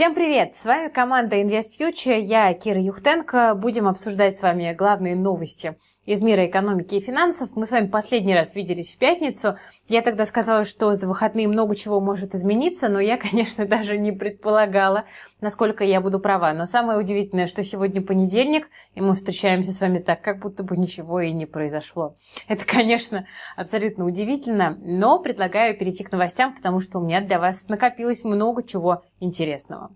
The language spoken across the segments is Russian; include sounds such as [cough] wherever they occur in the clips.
Всем привет! С вами команда InvestFuture, я Кира Юхтенко. Будем обсуждать с вами главные новости из мира экономики и финансов. Мы с вами последний раз виделись в пятницу. Я тогда сказала, что за выходные много чего может измениться, но я, [laughs] конечно, даже не предполагала, насколько я буду права. Но самое удивительное, что сегодня понедельник, и мы встречаемся с вами так, как будто бы ничего и не произошло. Это, конечно, абсолютно удивительно, но предлагаю перейти к новостям, потому что у меня для вас накопилось много чего интересного.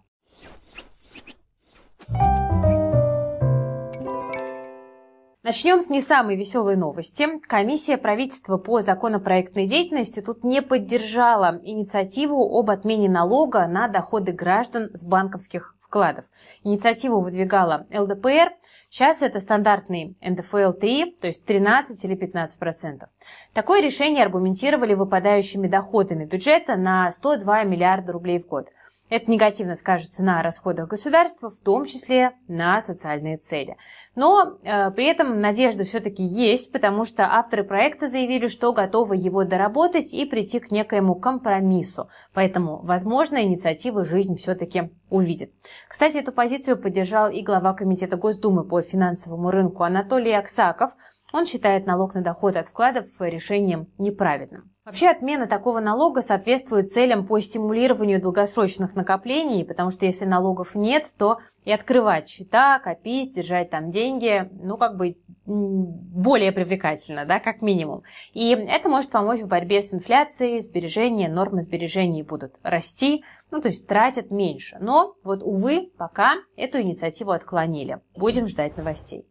Начнем с не самой веселой новости. Комиссия правительства по законопроектной деятельности тут не поддержала инициативу об отмене налога на доходы граждан с банковских вкладов. Инициативу выдвигала ЛДПР. Сейчас это стандартный НДФЛ-3, то есть 13 или 15 процентов. Такое решение аргументировали выпадающими доходами бюджета на 102 миллиарда рублей в год – это негативно скажется на расходах государства, в том числе на социальные цели. Но э, при этом надежда все-таки есть, потому что авторы проекта заявили, что готовы его доработать и прийти к некоему компромиссу. Поэтому, возможно, инициатива жизнь все-таки увидит. Кстати, эту позицию поддержал и глава Комитета Госдумы по финансовому рынку Анатолий Аксаков. Он считает налог на доход от вкладов решением неправильным. Вообще отмена такого налога соответствует целям по стимулированию долгосрочных накоплений, потому что если налогов нет, то и открывать счета, копить, держать там деньги, ну как бы более привлекательно, да, как минимум. И это может помочь в борьбе с инфляцией, сбережения, нормы сбережений будут расти, ну то есть тратят меньше. Но вот, увы, пока эту инициативу отклонили. Будем ждать новостей.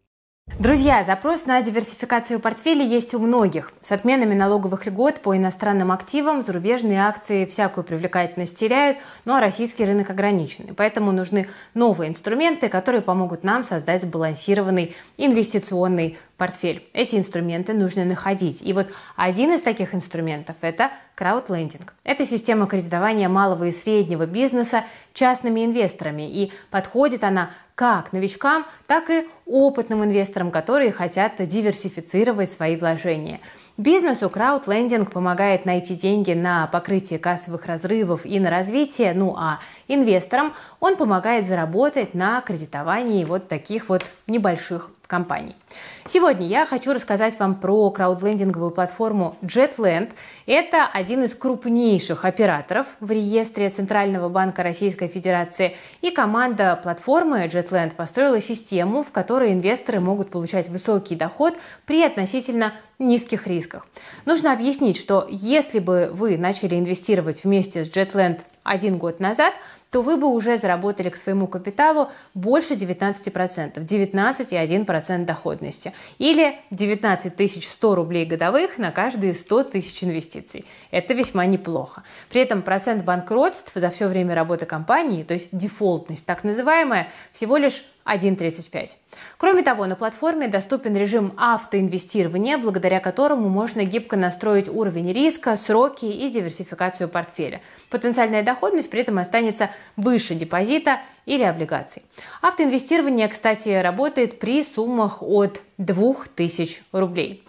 Друзья, запрос на диверсификацию портфеля есть у многих. С отменами налоговых льгот по иностранным активам зарубежные акции всякую привлекательность теряют, но российский рынок ограничен. Поэтому нужны новые инструменты, которые помогут нам создать сбалансированный инвестиционный портфель. Эти инструменты нужно находить. И вот один из таких инструментов – это краудлендинг. Это система кредитования малого и среднего бизнеса частными инвесторами. И подходит она как новичкам, так и опытным инвесторам, которые хотят диверсифицировать свои вложения. Бизнесу краудлендинг помогает найти деньги на покрытие кассовых разрывов и на развитие, ну а инвесторам он помогает заработать на кредитовании вот таких вот небольших компаний. Сегодня я хочу рассказать вам про краудлендинговую платформу JetLand. Это один из крупнейших операторов в реестре Центрального банка Российской Федерации. И команда платформы JetLand построила систему, в которой инвесторы могут получать высокий доход при относительно низких рисках. Нужно объяснить, что если бы вы начали инвестировать вместе с JetLand один год назад – то вы бы уже заработали к своему капиталу больше 19%, 19,1% доходности. Или 19 100 рублей годовых на каждые 100 тысяч инвестиций. Это весьма неплохо. При этом процент банкротств за все время работы компании, то есть дефолтность так называемая, всего лишь 1.35. Кроме того, на платформе доступен режим автоинвестирования, благодаря которому можно гибко настроить уровень риска, сроки и диверсификацию портфеля. Потенциальная доходность при этом останется выше депозита или облигаций. Автоинвестирование, кстати, работает при суммах от 2000 рублей.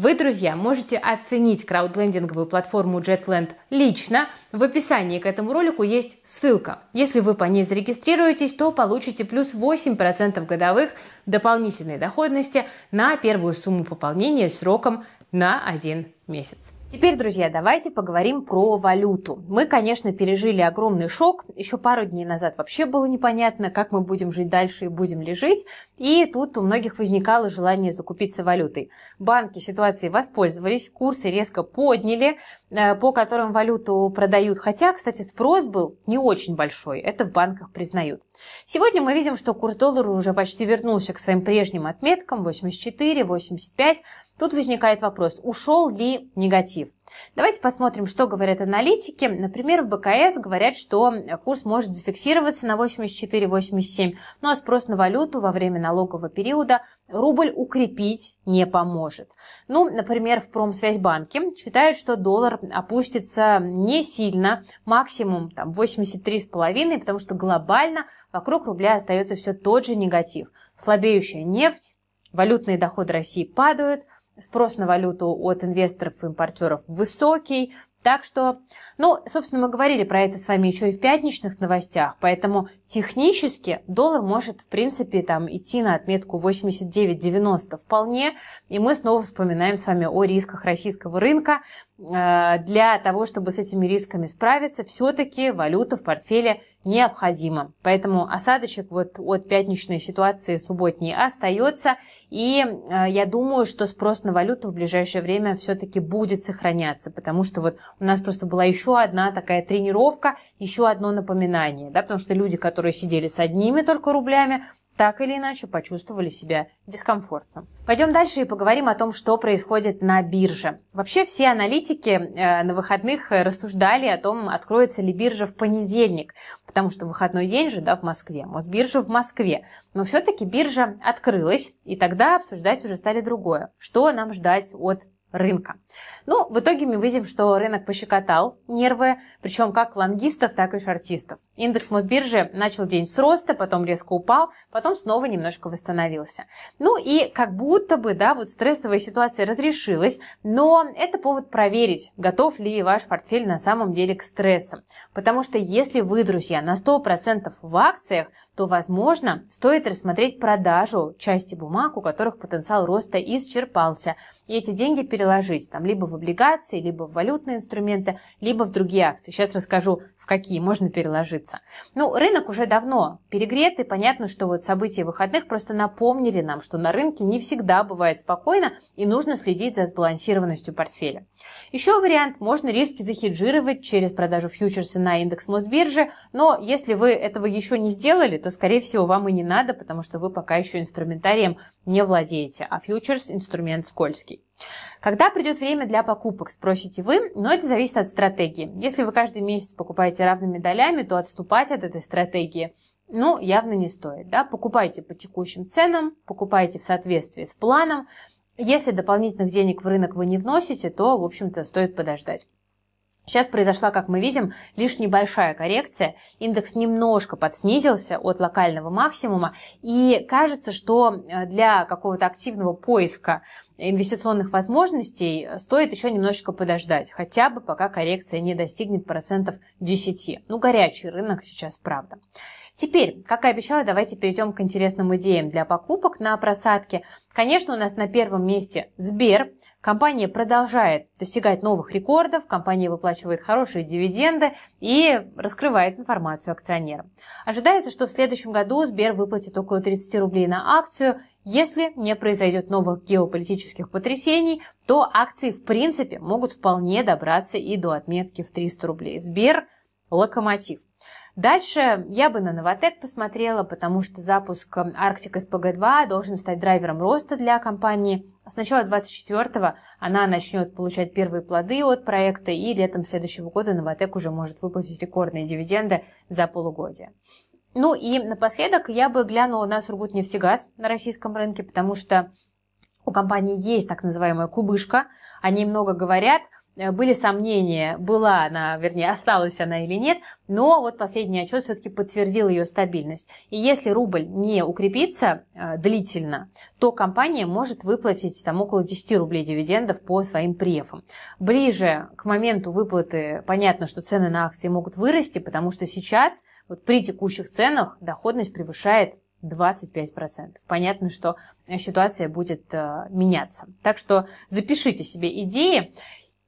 Вы, друзья, можете оценить краудлендинговую платформу JetLand лично. В описании к этому ролику есть ссылка. Если вы по ней зарегистрируетесь, то получите плюс 8% годовых дополнительной доходности на первую сумму пополнения сроком на один месяц. Теперь, друзья, давайте поговорим про валюту. Мы, конечно, пережили огромный шок. Еще пару дней назад вообще было непонятно, как мы будем жить дальше и будем ли жить. И тут у многих возникало желание закупиться валютой. Банки ситуацией воспользовались, курсы резко подняли, э, по которым валюту продают. Хотя, кстати, спрос был не очень большой. Это в банках признают. Сегодня мы видим, что курс доллара уже почти вернулся к своим прежним отметкам 84, 85. Тут возникает вопрос, ушел ли негатив? Давайте посмотрим, что говорят аналитики. Например, в БКС говорят, что курс может зафиксироваться на 84-87, но спрос на валюту во время налогового периода рубль укрепить не поможет. Ну, например, в Промсвязьбанке считают, что доллар опустится не сильно, максимум там 83,5, потому что глобально вокруг рубля остается все тот же негатив. Слабеющая нефть, валютные доходы России падают – Спрос на валюту от инвесторов и импортеров высокий, Так что, ну, собственно, мы говорили про это с вами еще и в пятничных новостях, поэтому технически доллар может, в принципе, там идти на отметку 89.90 вполне, и мы снова вспоминаем с вами о рисках российского рынка. Э, для того, чтобы с этими рисками справиться, все-таки валюта в портфеле необходима. Поэтому осадочек вот от пятничной ситуации субботней остается, и э, я думаю, что спрос на валюту в ближайшее время все-таки будет сохраняться, потому что вот у нас просто была еще одна такая тренировка, еще одно напоминание, да, потому что люди, которые сидели с одними только рублями, так или иначе почувствовали себя дискомфортно. Пойдем дальше и поговорим о том, что происходит на бирже. Вообще все аналитики э, на выходных рассуждали о том, откроется ли биржа в понедельник, потому что выходной день же да, в Москве, Мосбиржа в Москве. Но все-таки биржа открылась, и тогда обсуждать уже стали другое. Что нам ждать от рынка. Ну, в итоге мы видим, что рынок пощекотал нервы, причем как лонгистов, так и шортистов. Индекс Мосбиржи начал день с роста, потом резко упал, потом снова немножко восстановился. Ну и как будто бы, да, вот стрессовая ситуация разрешилась, но это повод проверить, готов ли ваш портфель на самом деле к стрессам. Потому что если вы, друзья, на 100% в акциях, то, возможно, стоит рассмотреть продажу части бумаг, у которых потенциал роста исчерпался, и эти деньги переложить там либо в облигации, либо в валютные инструменты, либо в другие акции. Сейчас расскажу, какие можно переложиться. Ну, рынок уже давно перегрет, и понятно, что вот события выходных просто напомнили нам, что на рынке не всегда бывает спокойно, и нужно следить за сбалансированностью портфеля. Еще вариант, можно риски захеджировать через продажу фьючерса на индекс Мосбиржи, но если вы этого еще не сделали, то, скорее всего, вам и не надо, потому что вы пока еще инструментарием не владеете, а фьючерс – инструмент скользкий. Когда придет время для покупок, спросите вы, но это зависит от стратегии. Если вы каждый месяц покупаете равными долями, то отступать от этой стратегии ну, явно не стоит. Да? Покупайте по текущим ценам, покупайте в соответствии с планом. Если дополнительных денег в рынок вы не вносите, то, в общем-то, стоит подождать. Сейчас произошла, как мы видим, лишь небольшая коррекция. Индекс немножко подснизился от локального максимума. И кажется, что э, для какого-то активного поиска инвестиционных возможностей стоит еще немножечко подождать. Хотя бы пока коррекция не достигнет процентов 10. Ну, горячий рынок сейчас, правда. Теперь, как и обещала, давайте перейдем к интересным идеям для покупок на просадке. Конечно, у нас на первом месте Сбер. Компания продолжает достигать новых рекордов, компания выплачивает хорошие дивиденды и раскрывает информацию акционерам. Ожидается, что в следующем году Сбер выплатит около 30 рублей на акцию. Если не произойдет новых геополитических потрясений, то акции в принципе могут вполне добраться и до отметки в 300 рублей. Сбер – локомотив. Дальше я бы на Новотек посмотрела, потому что запуск Arctic SPG-2 должен стать драйвером роста для компании. С начала 2024 она начнет получать первые плоды от проекта, и летом следующего года Новотек уже может выплатить рекордные дивиденды за полугодие. Ну и напоследок я бы глянула на Сургутнефтегаз на российском рынке, потому что у компании есть так называемая кубышка, о ней много говорят – были сомнения, была она, вернее, осталась она или нет, но вот последний отчет все-таки подтвердил ее стабильность. И если рубль не укрепится э, длительно, то компания может выплатить там около 10 рублей дивидендов по своим префам. Ближе к моменту выплаты понятно, что цены на акции могут вырасти, потому что сейчас вот при текущих ценах доходность превышает 25%. Понятно, что ситуация будет э, меняться. Так что запишите себе идеи.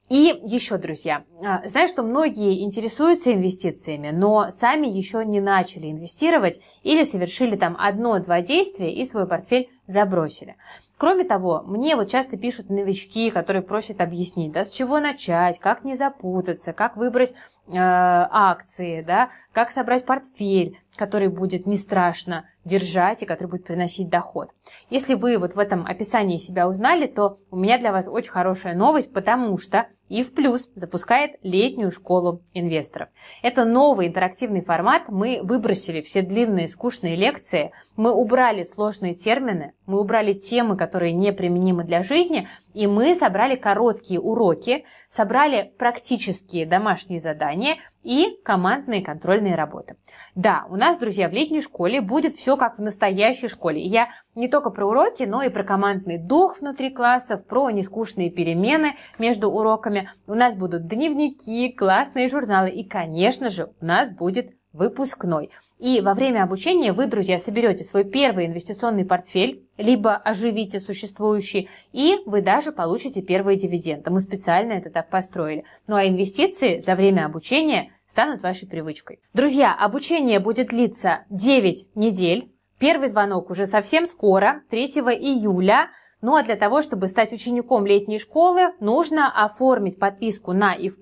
И еще, друзья, а, знаю, что многие интересуются инвестициями, но сами еще не начали инвестировать или совершили там одно-два действия и свой портфель забросили. Кроме того, мне вот часто пишут новички, которые просят объяснить, да, с чего начать, как не запутаться, как выбрать э, акции, да, как собрать портфель, который будет не страшно держать и который будет приносить доход. Если вы вот в этом описании себя узнали, то у меня для вас очень хорошая новость, потому что и в плюс запускает летнюю школу инвесторов. Это новый интерактивный формат. Мы выбросили все длинные скучные лекции, мы убрали сложные термины, мы убрали темы, которые неприменимы для жизни, и мы собрали короткие уроки, собрали практические домашние задания и командные контрольные работы. Да, у нас, друзья, в летней школе будет все как в настоящей школе. И я не только про уроки, но и про командный дух внутри классов, про нескучные перемены между уроками. У нас будут дневники, классные журналы и, конечно же, у нас будет выпускной. И во время обучения вы, друзья, соберете свой первый инвестиционный портфель, либо оживите существующий, и вы даже получите первые дивиденды. Мы специально это так построили. Ну а инвестиции за время обучения станут вашей привычкой. Друзья, обучение будет длиться 9 недель. Первый звонок уже совсем скоро, 3 июля. Ну а для того, чтобы стать учеником летней школы, нужно оформить подписку на ИФ+,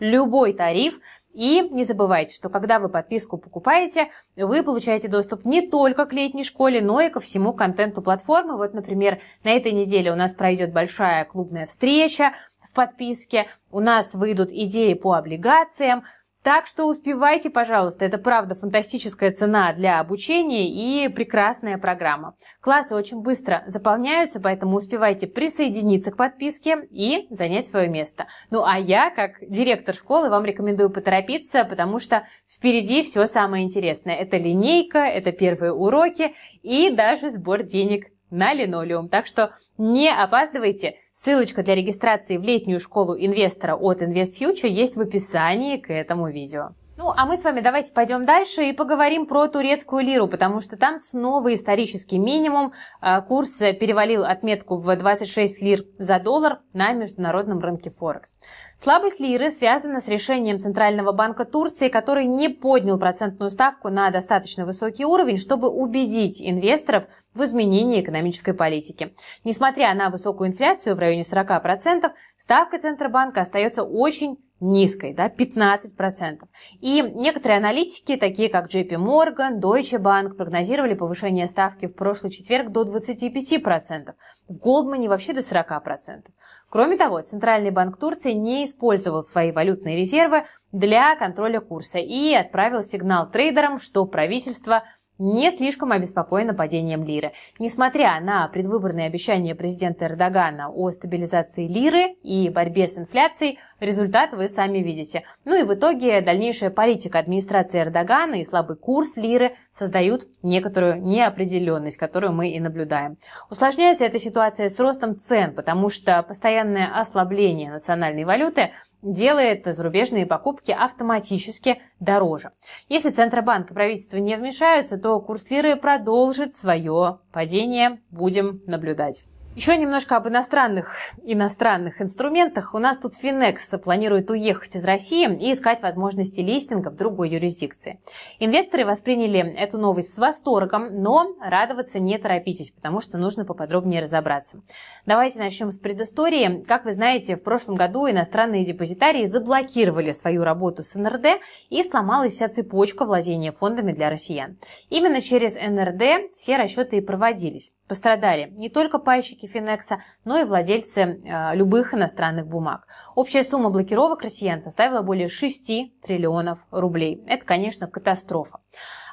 любой тариф, и не забывайте, что когда вы подписку покупаете, вы получаете доступ не только к летней школе, но и ко всему контенту платформы. Вот, например, на этой неделе у нас пройдет большая клубная встреча в подписке, у нас выйдут идеи по облигациям, так что успевайте, пожалуйста, это правда фантастическая цена для обучения и прекрасная программа. Классы очень быстро заполняются, поэтому успевайте присоединиться к подписке и занять свое место. Ну а я, как директор школы, вам рекомендую поторопиться, потому что впереди все самое интересное. Это линейка, это первые уроки и даже сбор денег на линолеум. Так что не опаздывайте. Ссылочка для регистрации в летнюю школу инвестора от InvestFuture есть в описании к этому видео. Ну, а мы с вами давайте пойдем дальше и поговорим про турецкую лиру, потому что там снова исторический минимум. А, курс перевалил отметку в 26 лир за доллар на международном рынке Форекс. Слабость лиры связана с решением Центрального банка Турции, который не поднял процентную ставку на достаточно высокий уровень, чтобы убедить инвесторов в изменении экономической политики. Несмотря на высокую инфляцию в районе 40%, ставка Центробанка остается очень низкой, да, 15%. И некоторые аналитики, такие как JP Morgan, Deutsche Bank, прогнозировали повышение ставки в прошлый четверг до 25%, в Goldman вообще до 40%. Кроме того, Центральный банк Турции не использовал свои валютные резервы для контроля курса и отправил сигнал трейдерам, что правительство – не слишком обеспокоена падением лиры. Несмотря на предвыборные обещания президента Эрдогана о стабилизации лиры и борьбе с инфляцией, результат вы сами видите. Ну и в итоге дальнейшая политика администрации Эрдогана и слабый курс лиры создают некоторую неопределенность, которую мы и наблюдаем. Усложняется эта ситуация с ростом цен, потому что постоянное ослабление национальной валюты делает зарубежные покупки автоматически дороже. Если Центробанк и правительство не вмешаются, то курс лиры продолжит свое падение. Будем наблюдать. Еще немножко об иностранных иностранных инструментах. У нас тут Финекс планирует уехать из России и искать возможности листинга в другой юрисдикции. Инвесторы восприняли эту новость с восторгом, но радоваться не торопитесь, потому что нужно поподробнее разобраться. Давайте начнем с предыстории. Как вы знаете, в прошлом году иностранные депозитарии заблокировали свою работу с НРД и сломалась вся цепочка владения фондами для россиян. Именно через НРД все расчеты и проводились. Пострадали не только пайщики Финекса, но и владельцы э, любых иностранных бумаг. Общая сумма блокировок россиян составила более 6 триллионов рублей. Это, конечно, катастрофа.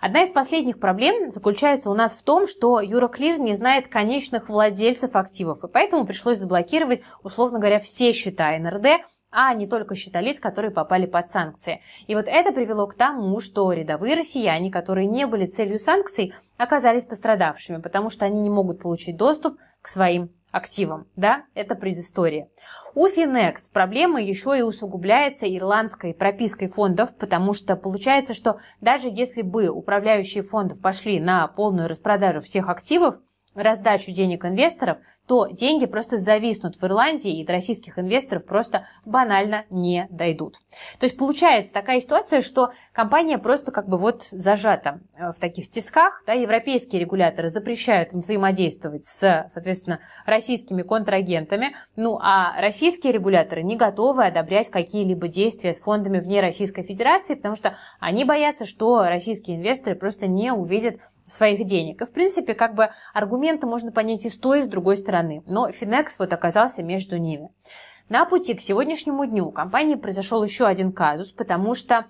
Одна из последних проблем заключается у нас в том, что Euroclear не знает конечных владельцев активов, и поэтому пришлось заблокировать, условно говоря, все счета НРД, а не только счета лиц, которые попали под санкции. И вот это привело к тому, что рядовые россияне, которые не были целью санкций, оказались пострадавшими, потому что они не могут получить доступ к своим активам. Да, это предыстория. У Finex проблема еще и усугубляется ирландской пропиской фондов, потому что получается, что даже если бы управляющие фондов пошли на полную распродажу всех активов, раздачу денег инвесторов, то деньги просто зависнут в Ирландии и до российских инвесторов просто банально не дойдут. То есть получается такая ситуация, что компания просто как бы вот зажата э, в таких тисках. Да, европейские регуляторы запрещают им взаимодействовать с, соответственно, российскими контрагентами, ну а российские регуляторы не готовы одобрять какие-либо действия с фондами вне Российской Федерации, потому что они боятся, что российские инвесторы просто не увидят своих денег. И, в принципе, как бы аргументы можно понять и с той, и с другой стороны. Но Финекс вот оказался между ними. На пути к сегодняшнему дню у компании произошел еще один казус, потому что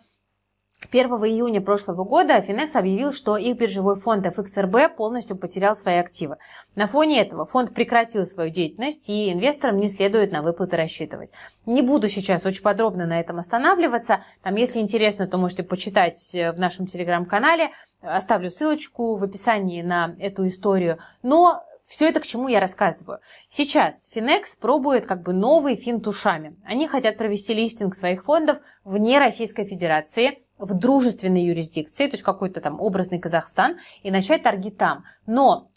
1 июня прошлого года Финекс объявил, что их биржевой фонд FXRB полностью потерял свои активы. На фоне этого фонд прекратил свою деятельность, и инвесторам не следует на выплаты рассчитывать. Не буду сейчас очень подробно на этом останавливаться. Там, если интересно, то можете почитать э, в нашем телеграм-канале. Оставлю ссылочку в описании на эту историю. Но все это к чему я рассказываю? Сейчас Finex пробует как бы новый финт ушами. Они хотят провести листинг своих фондов вне Российской Федерации, в дружественной юрисдикции, то есть какой-то там образный Казахстан, и начать торги там. Но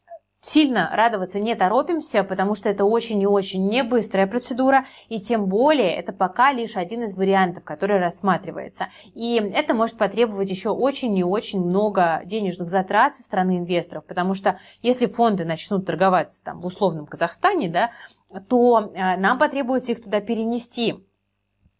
Сильно радоваться не торопимся, потому что это очень и очень не быстрая процедура, и тем более это пока лишь один из вариантов, который рассматривается. И это может потребовать еще очень и очень много денежных затрат со стороны инвесторов, потому что если фонды начнут торговаться там в условном Казахстане, да, то э, нам потребуется их туда перенести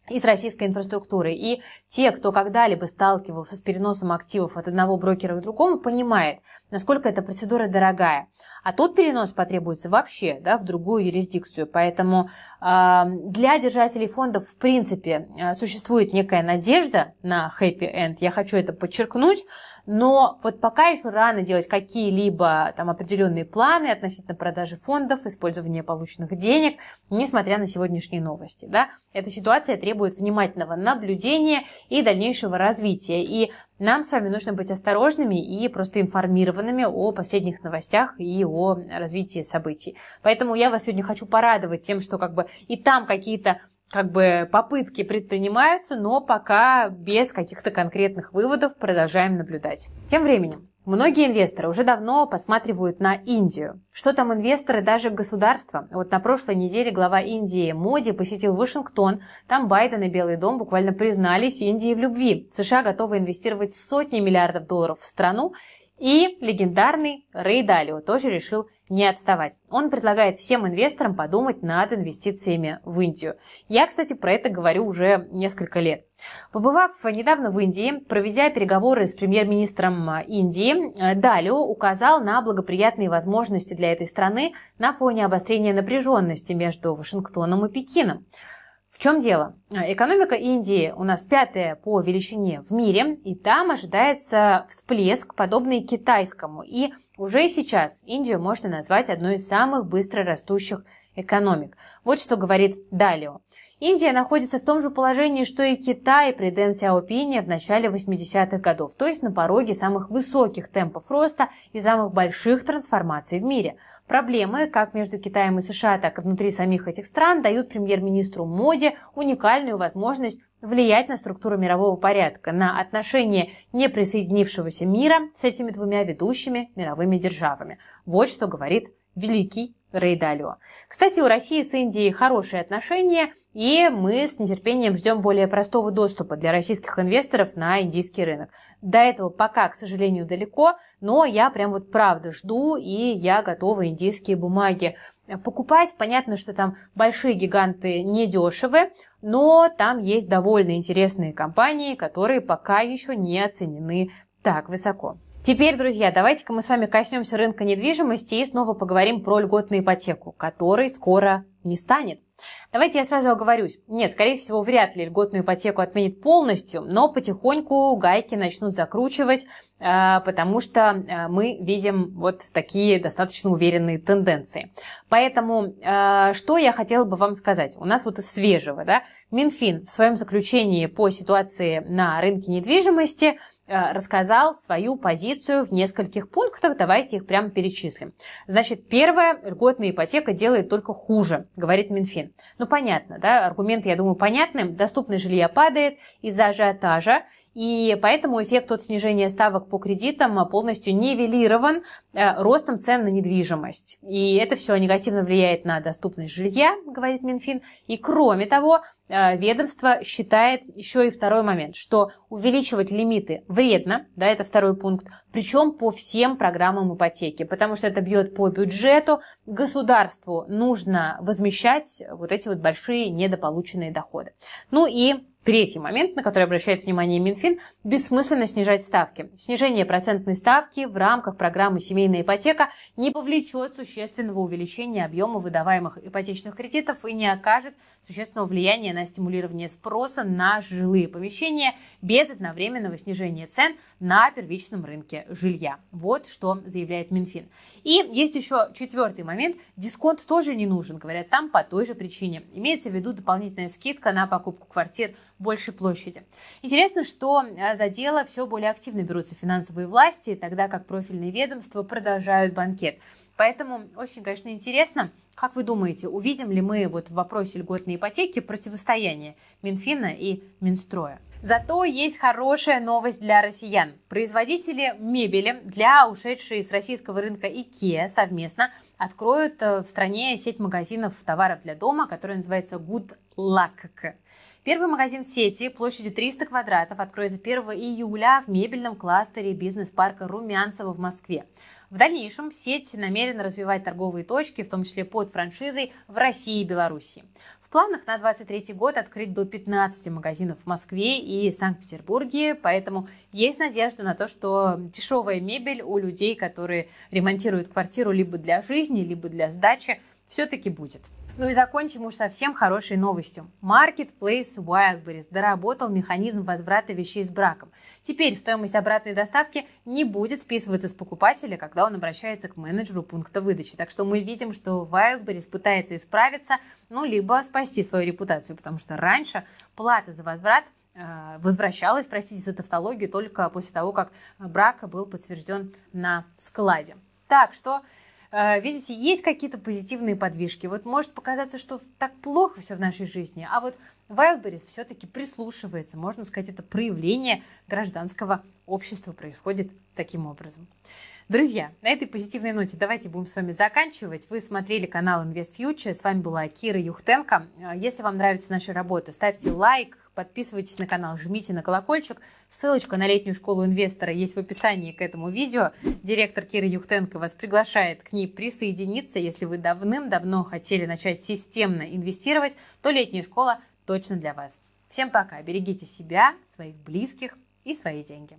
из российской инфраструктуры. И те, кто когда-либо сталкивался с переносом активов от одного брокера к другому, понимает, насколько эта процедура дорогая. А тут перенос потребуется вообще да, в другую юрисдикцию. Поэтому э, для держателей фондов в принципе э, существует некая надежда на end. Я хочу это подчеркнуть. Но вот пока еще рано делать какие-либо там определенные планы относительно продажи фондов, использования полученных денег, несмотря на сегодняшние новости. Да? Эта ситуация требует внимательного наблюдения и дальнейшего развития. И нам с вами нужно быть осторожными и просто информированными о последних новостях и о развитии событий. Поэтому я вас сегодня хочу порадовать тем, что как бы и там какие-то как бы попытки предпринимаются, но пока без каких-то конкретных выводов продолжаем наблюдать. Тем временем, Многие инвесторы уже давно посматривают на Индию. Что там инвесторы, даже государства? Вот на прошлой неделе глава Индии Моди посетил Вашингтон. Там Байден и Белый дом буквально признались Индии в любви. США готовы инвестировать сотни миллиардов долларов в страну. И легендарный Рэй Далио тоже решил не отставать. Он предлагает всем инвесторам подумать над инвестициями в Индию. Я, кстати, про это говорю уже несколько лет. Побывав недавно в Индии, проведя переговоры с премьер-министром Индии, Далио указал на благоприятные возможности для этой страны на фоне обострения напряженности между Вашингтоном и Пекином. В чем дело? Экономика Индии у нас пятая по величине в мире, и там ожидается всплеск, подобный китайскому. И уже сейчас Индию можно назвать одной из самых быстро растущих экономик. Вот что говорит Далио. Индия находится в том же положении, что и Китай при Дэн Сяопине в начале 80-х годов, то есть на пороге самых высоких темпов роста и самых больших трансформаций в мире. Проблемы как между Китаем и США, так и внутри самих этих стран дают премьер-министру Моди уникальную возможность влиять на структуру мирового порядка, на отношения неприсоединившегося мира с этими двумя ведущими мировыми державами. Вот что говорит великий Рей Далио. Кстати, у России с Индией хорошие отношения, и мы с нетерпением ждем более простого доступа для российских инвесторов на индийский рынок. До этого пока, к сожалению, далеко, но я прям вот правда жду, и я готова индийские бумаги покупать. Понятно, что там большие гиганты недешевы, но там есть довольно интересные компании, которые пока еще не оценены так высоко. Теперь, друзья, давайте-ка мы с вами коснемся рынка недвижимости и снова поговорим про льготную ипотеку, которой скоро не станет. Давайте я сразу оговорюсь. Нет, скорее всего, вряд ли льготную ипотеку отменит полностью, но потихоньку гайки начнут закручивать, э, потому что э, мы видим вот такие достаточно уверенные тенденции. Поэтому, э, что я хотела бы вам сказать? У нас вот из свежего, да, Минфин в своем заключении по ситуации на рынке недвижимости – рассказал свою позицию в нескольких пунктах. Давайте их прямо перечислим. Значит, первое, льготная ипотека делает только хуже, говорит Минфин. Ну, понятно, да, аргументы, я думаю, понятны. Доступность жилья падает из-за ажиотажа, и поэтому эффект от снижения ставок по кредитам полностью нивелирован э, ростом цен на недвижимость. И это все негативно влияет на доступность жилья, говорит Минфин. И кроме того, э, ведомство считает еще и второй момент, что увеличивать лимиты вредно, да, это второй пункт, причем по всем программам ипотеки, потому что это бьет по бюджету, государству нужно возмещать вот эти вот большие недополученные доходы. Ну и Третий момент, на который обращает внимание Минфин – бессмысленно снижать ставки. Снижение процентной ставки в рамках программы «Семейная ипотека» не повлечет существенного увеличения объема выдаваемых ипотечных кредитов и не окажет существенного влияния на стимулирование спроса на жилые помещения без одновременного снижения цен на первичном рынке жилья. Вот что заявляет Минфин. И есть еще четвертый момент. Дисконт тоже не нужен, говорят там по той же причине. Имеется в виду дополнительная скидка на покупку квартир большей площади. Интересно, что э, за дело все более активно берутся финансовые власти, тогда как профильные ведомства продолжают банкет. Поэтому очень, конечно, интересно, как вы думаете, увидим ли мы вот в вопросе льготной ипотеки противостояние Минфина и Минстроя? Зато есть хорошая новость для россиян. Производители мебели для ушедшей с российского рынка IKEA совместно откроют э, в стране сеть магазинов товаров для дома, которая называется Good Luck. Первый магазин сети площадью 300 квадратов откроется 1 июля в мебельном кластере бизнес-парка Румянцево в Москве. В дальнейшем сеть намерена развивать торговые точки, в том числе под франшизой в России и Беларуси. В планах на 2023 год открыть до 15 магазинов в Москве и Санкт-Петербурге, поэтому есть надежда на то, что дешевая мебель у людей, которые ремонтируют квартиру либо для жизни, либо для сдачи, все-таки будет. Ну и закончим уж совсем хорошей новостью. Marketplace Wildberries доработал механизм возврата вещей с браком. Теперь стоимость обратной доставки не будет списываться с покупателя, когда он обращается к менеджеру пункта выдачи. Так что мы видим, что Wildberries пытается исправиться, ну, либо спасти свою репутацию, потому что раньше плата за возврат э, возвращалась, простите за тавтологию, только после того, как брак был подтвержден на складе. Так что Э, видите, есть какие-то позитивные подвижки. Вот может показаться, что так плохо все в нашей жизни, а вот Wildberries все-таки прислушивается. Можно сказать, это проявление гражданского общества происходит таким образом. Друзья, на этой позитивной ноте давайте будем с вами заканчивать. Вы смотрели канал Invest Future. С вами была Кира Юхтенко. Если вам нравится наша работа, ставьте лайк, подписывайтесь на канал, жмите на колокольчик. Ссылочка на летнюю школу инвестора есть в описании к этому видео. Директор Кира Юхтенко вас приглашает к ней присоединиться. Если вы давным-давно хотели начать системно инвестировать, то летняя школа точно для вас. Всем пока, берегите себя, своих близких и свои деньги.